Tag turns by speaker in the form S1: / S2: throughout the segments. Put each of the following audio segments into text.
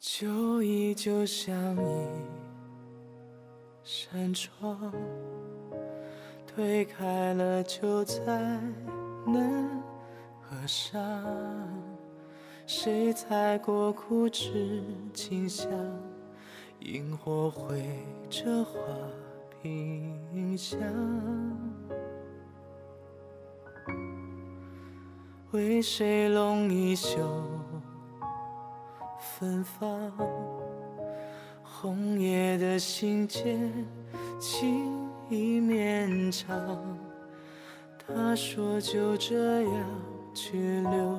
S1: 就依旧像一扇窗，推开了就再难合上。谁踩过枯枝清香？萤火绘着花屏香。为谁拢一袖芬芳？红叶的信笺，情意绵长。他说就这样去流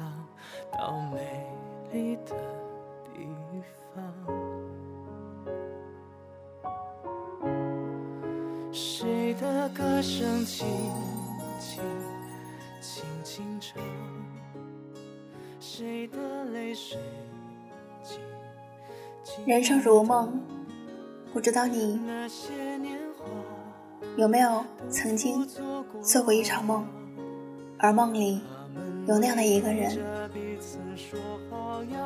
S1: 浪，到美丽的地方。谁的歌声轻轻轻轻唱？谁的泪水
S2: 人生如梦，不知道你有没有曾经做过一场梦，而梦里有那样的一个人，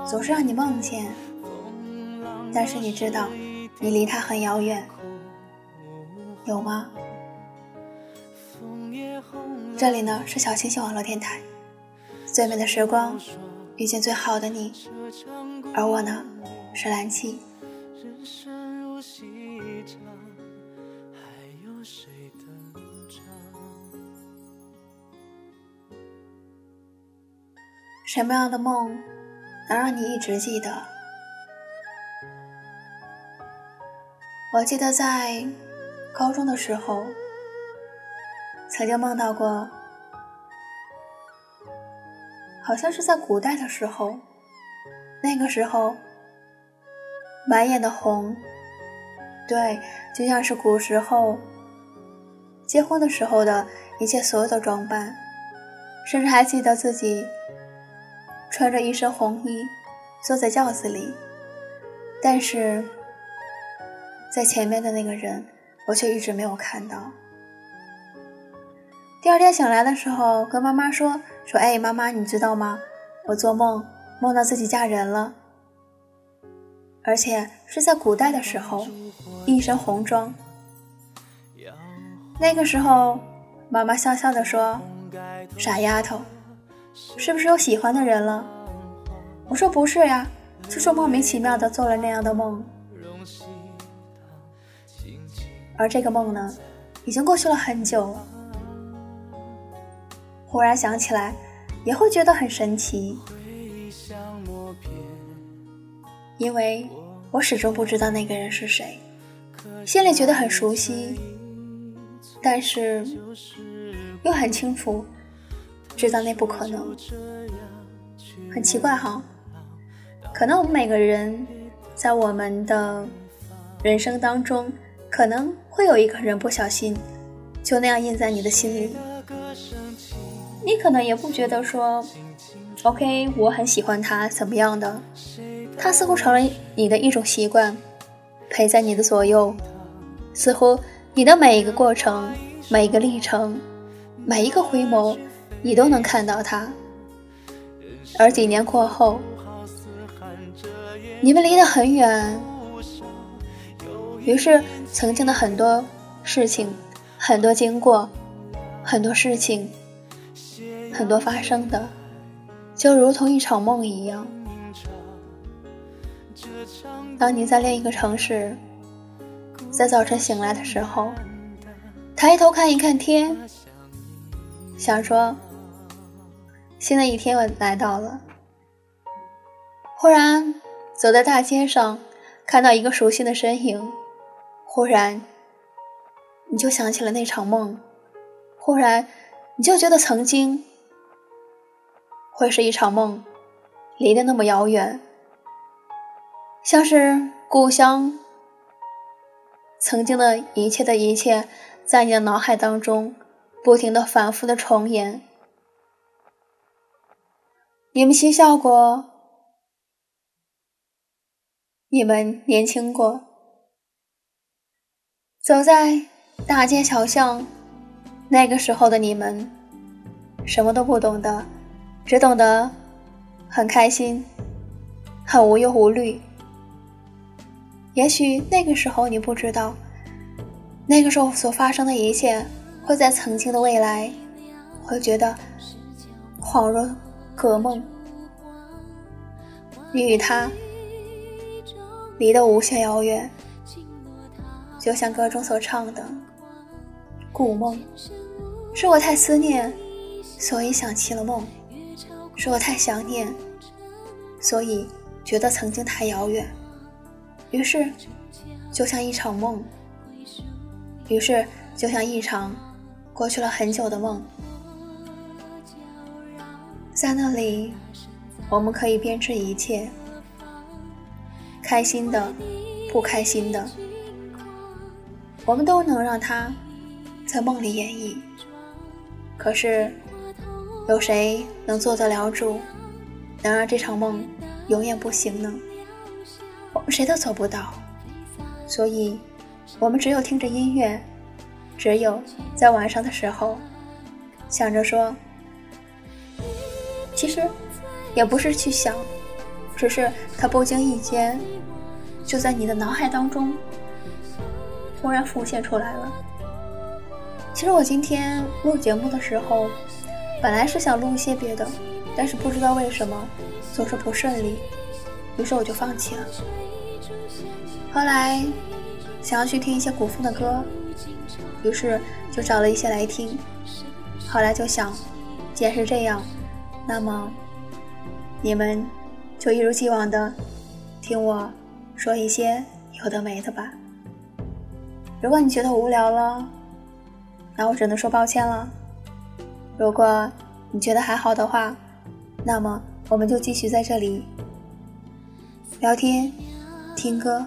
S2: 总是让你梦见，但是你知道你离他很遥远，有吗？这里呢是小星星网络电台，最美的时光遇见最好的你，而我呢是蓝七。
S1: 人生如戏场，还有谁登场？
S2: 什么样的梦能让你一直记得？我记得在高中的时候，曾经梦到过，好像是在古代的时候，那个时候满眼的红，对，就像是古时候结婚的时候的一切所有的装扮，甚至还记得自己。穿着一身红衣，坐在轿子里，但是在前面的那个人，我却一直没有看到。第二天醒来的时候，跟妈妈说：“说，哎，妈妈，你知道吗？我做梦梦到自己嫁人了，而且是在古代的时候，一身红装。那个时候，妈妈笑笑的说：‘傻丫头。’”是不是有喜欢的人了？我说不是呀，就是莫名其妙的做了那样的梦。而这个梦呢，已经过去了很久。忽然想起来，也会觉得很神奇，因为我始终不知道那个人是谁，心里觉得很熟悉，但是又很清楚。知道那不可能，很奇怪哈。可能我们每个人在我们的人生当中，可能会有一个人不小心就那样印在你的心里。你可能也不觉得说，OK，我很喜欢他怎么样的，他似乎成了你的一种习惯，陪在你的左右，似乎你的每一个过程、每一个历程、每一个回眸。你都能看到他，而几年过后，你们离得很远，于是曾经的很多事情、很多经过、很多事情、很多发生的，就如同一场梦一样。当你在另一个城市，在早晨醒来的时候，抬头看一看天，想说。新的一天我来到了。忽然走在大街上，看到一个熟悉的身影，忽然你就想起了那场梦，忽然你就觉得曾经会是一场梦，离得那么遥远，像是故乡，曾经的一切的一切，在你的脑海当中不停的反复的重演。你们嬉笑过，你们年轻过，走在大街小巷，那个时候的你们，什么都不懂得，只懂得很开心，
S1: 很无忧无虑。也许那个时候你不知道，那个时候所发生的一切，会在曾经的未来，会觉得恍若隔梦。你与他离得无限遥远，就像歌中所唱的“故梦”，是我太思念，所以想起了梦。是我太想念，所以觉得曾经太遥远，于是就像一场梦，于是就像一场过去了很久的梦，在那里，我们可以编织一切，开心的，不开心的，我们都能让它在梦里演绎。可是。有谁能做得了主，能让这场梦永远不醒呢？谁都做不到，所以，我们只有听着音乐，只有在晚上的时候，想着说，其实，也不是去想，只是它不经意间，就在你的脑海当中，突然浮现出来了。其实我今天录节目的时候。本来是想录一些别的，但是不知道为什么总是不顺利，于是我就放弃了。后来想要去听一些古风的歌，于是就找了一些来听。后来就想，既然是这样，那么你们就一如既往的听我说一些有的没的吧。如果你觉得无聊了，那我只能说抱歉了。如果你觉得还好的话，那么我们就继续在这里聊天、听歌、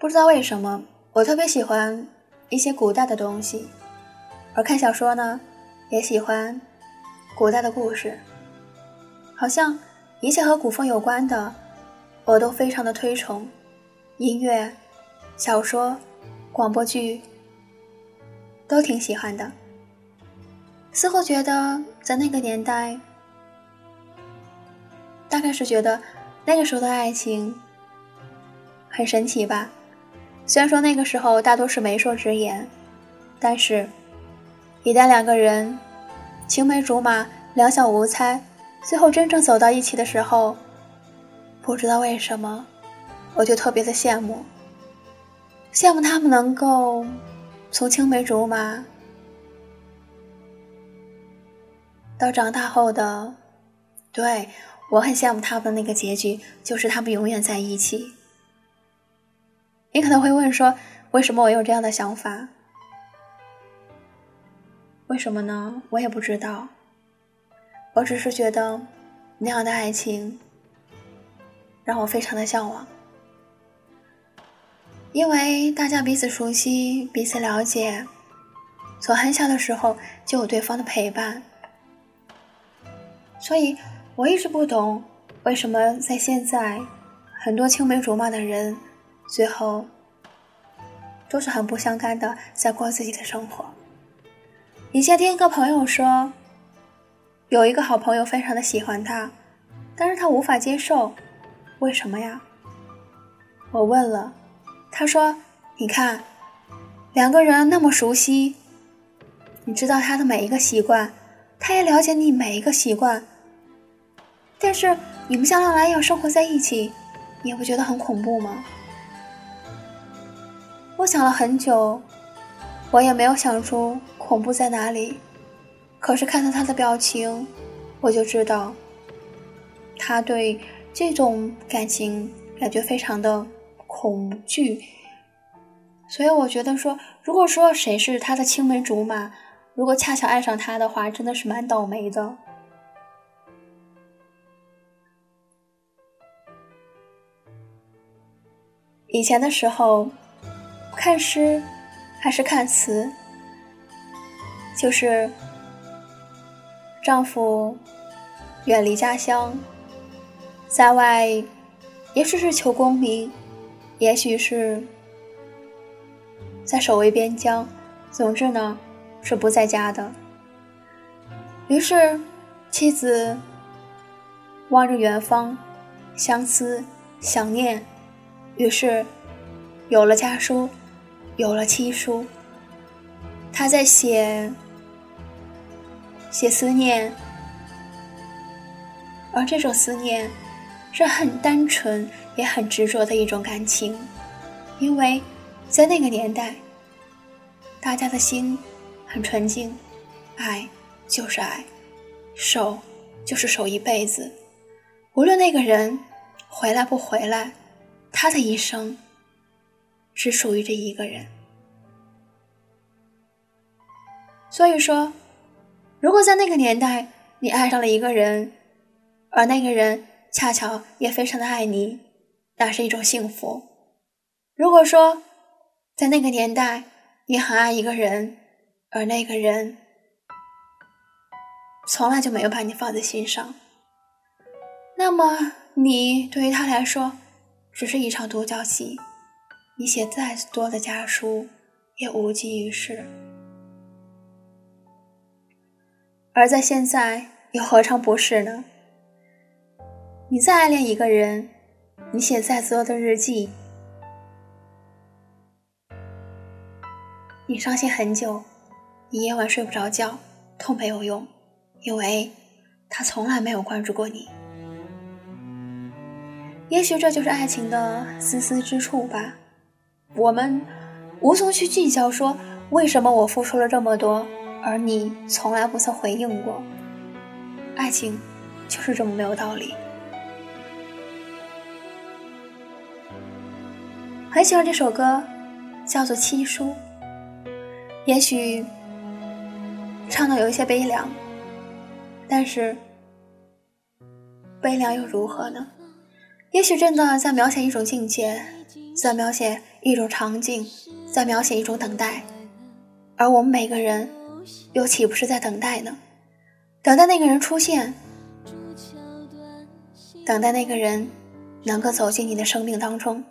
S1: 不知道为什么，我特别喜欢一些古代的东西，而看小说呢，也喜欢古代的故事。好像一切和古风有关的，我都非常的推崇。音乐、小说、广播剧都挺喜欢的。似乎觉得在那个年代，大概是觉得那个时候的爱情很神奇吧。虽然说那个时候大多是媒妁之言，但是
S2: 一旦两个人青梅竹马、两小无猜，最后真正走到一起的时候，不知道为什么，我就特别的羡慕，羡慕他们能够从青梅竹马到长大后的，对我很羡慕他们的那个结局，就是他们永远在一起。你可能会问说，为什么我有这样的想法？为什么呢？我也不知道。我只是觉得那样的爱情让我非常的向往，因为大家彼此熟悉、彼此了解，从很小的时候就有对方的陪伴，所以我一直不懂为什么在现在很多青梅竹马的人。最后，都是很不相干的，在过自己的生活。以前听一个朋友说，有一个好朋友非常的喜欢他，但是他无法接受，为什么呀？我问了，他说：“你看，两个人那么熟悉，你知道他的每一个习惯，他也了解你每一个习惯，但是你们像狼一样生活在一起，你不觉得很恐怖吗？”我想了很久，我也没有想出恐怖在哪里。可是看到他的表情，我就知道，他对这种感情感觉非常的恐惧。所以我觉得说，如果说谁是他的青梅竹马，如果恰巧爱上他的话，真的是蛮倒霉的。以前的时候。看诗还是看词？就是丈夫远离家乡，在外，也许是求功名，也许是在守卫边疆，总之呢是不在家的。于是妻子望着远方，相思想念，于是有了家书。有了七书，他在写写思念，而这种思念是很单纯也很执着的一种感情，因为在那个年代，大家的心很纯净，爱就是爱，守就是守一辈子，无论那个人回来不回来，他的一生。只属于这一个人，所以说，如果在那个年代你爱上了一个人，而那个人恰巧也非常的爱你，那是一种幸福；如果说在那个年代你很爱一个人，而那个人从来就没有把你放在心上，那么你对于他来说只是一场独角戏。你写再多的家书也无济于事，而在现在又何尝不是呢？你再爱恋一个人，你写再多的日记，你伤心很久，你夜晚睡不着觉，都没有用，因为他从来没有关注过你。也许这就是爱情的丝丝之处吧。我们无从去计较，说为什么我付出了这么多，而你从来不曾回应过。爱情就是这么没有道理。很喜欢这首歌，叫做《七书》。也许唱的有一些悲凉，但是悲凉又如何呢？也许真的在描写一种境界，在描写。一种场景，在描写一种等待，而我们每个人，又岂不是在等待呢？等待那个人出现，等待那个人能够走进你的生命当中。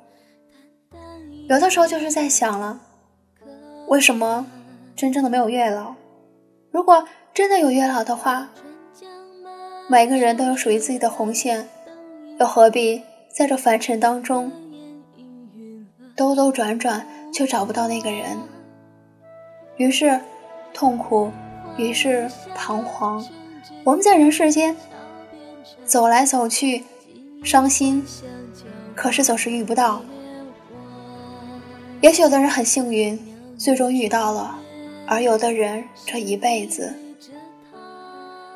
S2: 有的时候就是在想了，为什么真正的没有月老？如果真的有月老的话，每个人都有属于自己的红线，又何必在这凡尘当中？兜兜转转，却找不到那个人。于是，痛苦，于是彷徨。我们在人世间走来走去，伤心，可是总是遇不到。也许有的人很幸运，最终遇到了，而有的人这一辈子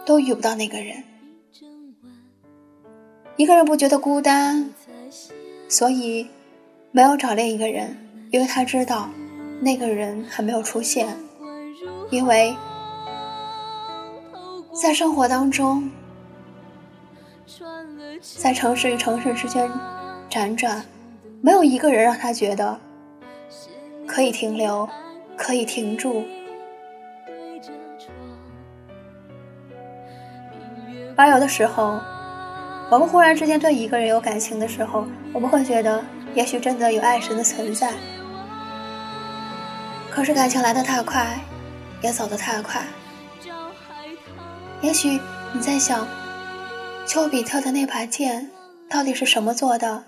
S2: 都遇不到那个人。一个人不觉得孤单，所以没有找另一个人，因为他知道那个人还没有出现。因为在生活当中，在城市与城市之间辗转，没有一个人让他觉得可以停留，可以停住。而有的时候。我们忽然之间对一个人有感情的时候，我们会觉得，也许真的有爱神的存在。可是感情来得太快，也走得太快。也许你在想，丘比特的那把剑到底是什么做的？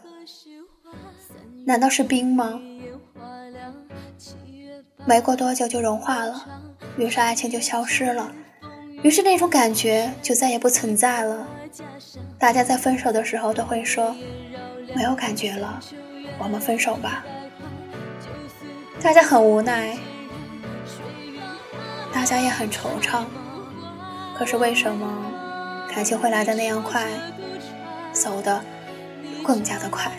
S2: 难道是冰吗？没过多久就融化了，于是爱情就消失了，于是那种感觉就再也不存在了。大家在分手的时候都会说：“没有感觉了，我们分手吧。”大家很无奈，大家也很惆怅。可是为什么感情会来的那样快，走的更加的快？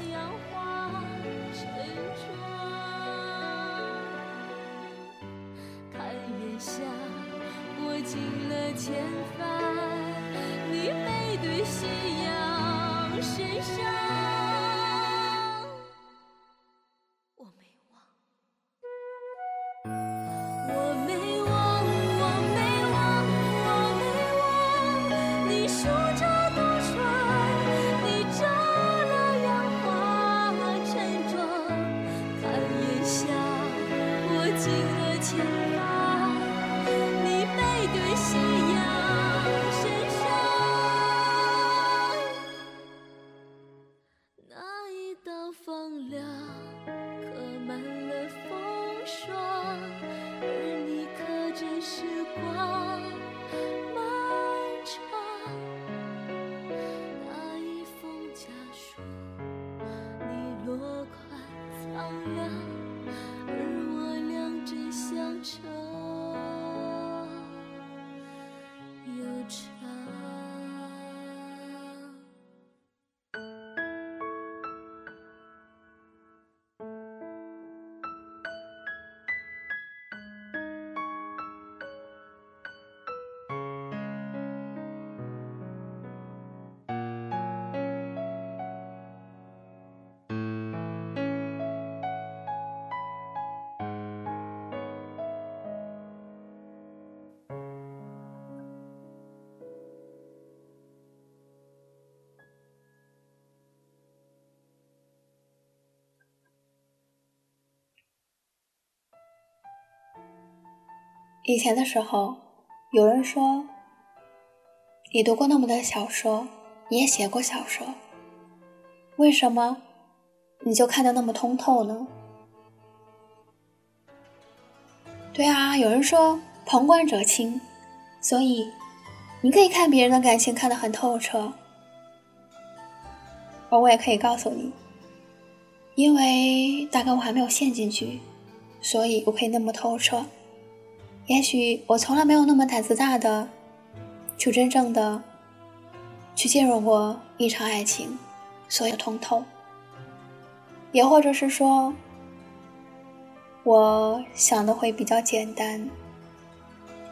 S2: 以前的时候，有人说：“你读过那么多小说，你也写过小说，为什么你就看得那么通透呢？”对啊，有人说“旁观者清”，所以你可以看别人的感情看得很透彻，而我也可以告诉你，因为大概我还没有陷进去，所以我可以那么透彻。也许我从来没有那么胆子大的，去真正的去进入过一场爱情，所以通透。也或者是说，我想的会比较简单，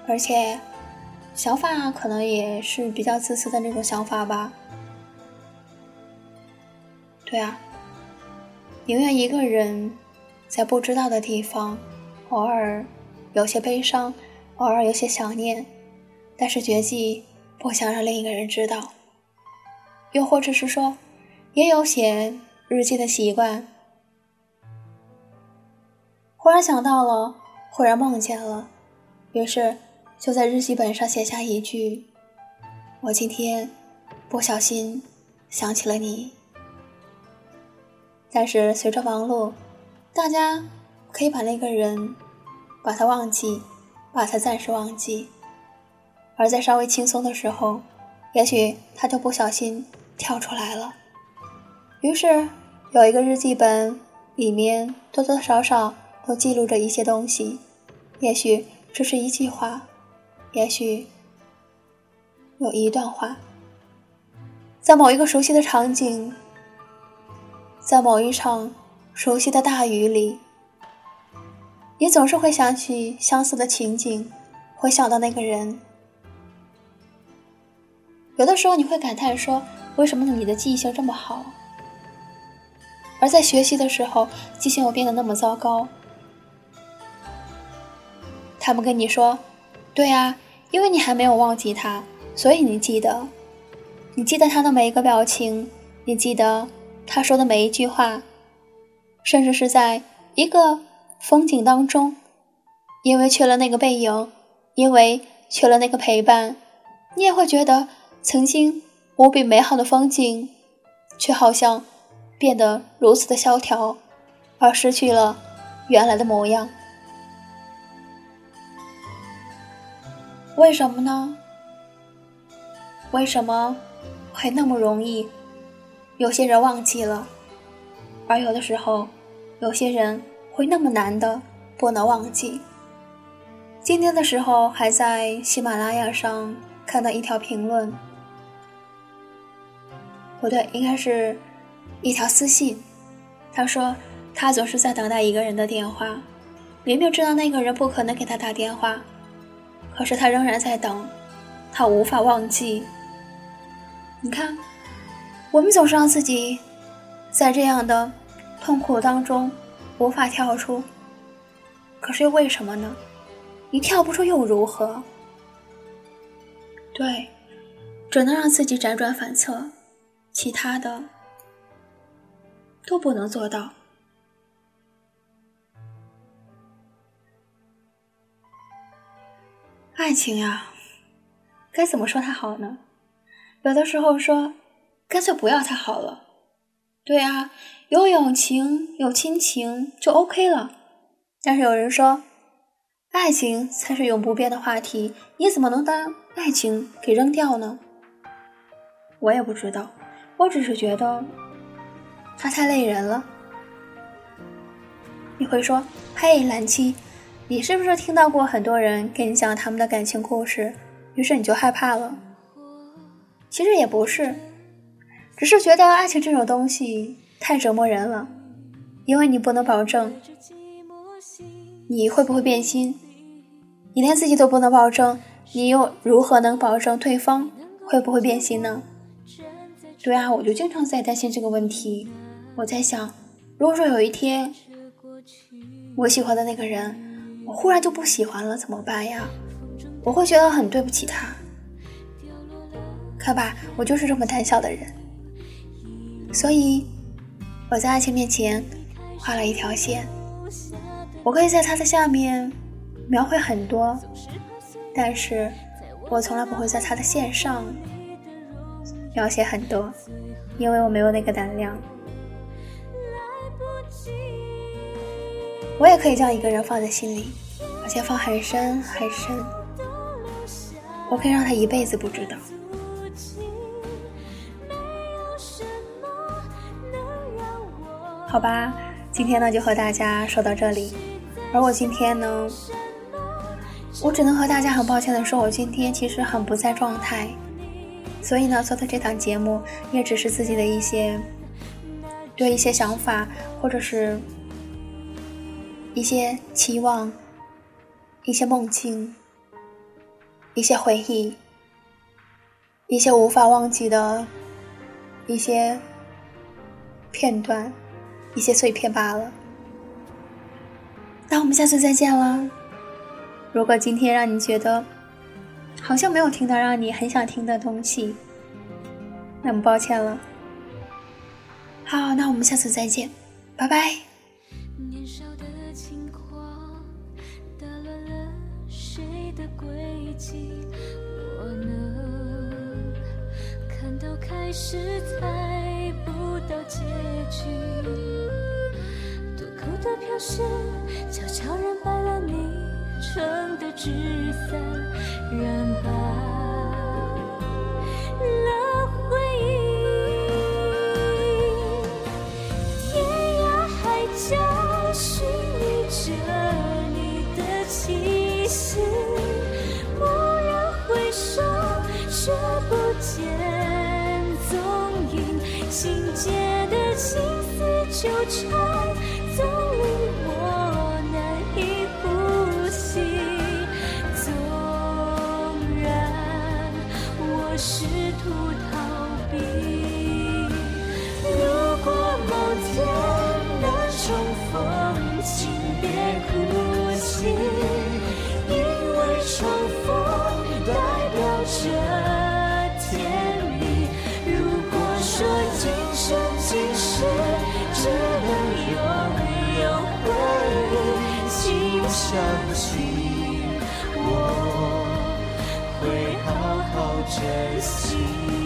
S2: 而且想法可能也是比较自私的那种想法吧。对啊，宁愿一个人在不知道的地方，偶尔。有些悲伤，偶尔有些想念，但是绝技不想让另一个人知道。又或者是说，也有写日记的习惯。忽然想到了，忽然梦见了，于是就在日记本上写下一句：“我今天不小心想起了你。”但是随着忙碌，大家可以把那个人。把它忘记，把它暂时忘记，而在稍微轻松的时候，也许他就不小心跳出来了。于是有一个日记本，里面多多少少都记录着一些东西，也许只是一句话，也许有一段话，在某一个熟悉的场景，在某一场熟悉的大雨里。你总是会想起相似的情景，会想到那个人。有的时候你会感叹说：“为什么你的记忆性这么好？”而在学习的时候，记性又变得那么糟糕。他们跟你说：“对呀，因为你还没有忘记他，所以你记得，你记得他的每一个表情，你记得他说的每一句话，甚至是在一个。”风景当中，因为缺了那个背影，因为缺了那个陪伴，你也会觉得曾经无比美好的风景，却好像变得如此的萧条，而失去了原来的模样。为什么呢？为什么会那么容易？有些人忘记了，而有的时候，有些人。会那么难的不能忘记。今天的时候还在喜马拉雅上看到一条评论，不对，应该是一条私信。他说他总是在等待一个人的电话，明明知道那个人不可能给他打电话，可是他仍然在等，他无法忘记。你看，我们总是让自己在这样的痛苦当中。无法跳出，可是又为什么呢？你跳不出又如何？对，只能让自己辗转反侧，其他的都不能做到。爱情呀，该怎么说它好呢？有的时候说，干脆不要它好了。对啊，有友情有亲情就 OK 了。但是有人说，爱情才是永不变的话题，你怎么能当爱情给扔掉呢？我也不知道，我只是觉得它太累人了。你会说，嘿，蓝七，你是不是听到过很多人跟你讲他们的感情故事，于是你就害怕了？其实也不是。只是觉得爱情这种东西太折磨人了，因为你不能保证你会不会变心，你连自己都不能保证，你又如何能保证对方会不会变心呢？对啊，我就经常在担心这个问题。我在想，如果说有一天我喜欢的那个人，我忽然就不喜欢了，怎么办呀？我会觉得很对不起他。看吧，我就是这么胆小的人。所以，我在爱情面前画了一条线。我可以在它的下面描绘很多，但是我从来不会在它的线上描写很多，因为我没有那个胆量。我也可以将一个人放在心里，而且放很深很深。我可以让他一辈子不知道。好吧，今天呢就和大家说到这里。而我今天呢，我只能和大家很抱歉的说，我今天其实很不在状态。所以呢，做的这档节目也只是自己的一些对一些想法，或者是一些期望、一些梦境、一些回忆、一些无法忘记的一些片段。一些碎片罢了。那我们下次再见了。如果今天让你觉得好像没有听到让你很想听的东西，那么抱歉了。好，那我们下次再见，拜拜
S1: 年少的轻狂谁的轨迹能看到。
S2: 开始在到结局。渡口的飘雪悄悄染白了你
S1: 撑的纸伞染白心结的情丝纠缠。相信我会好好珍惜。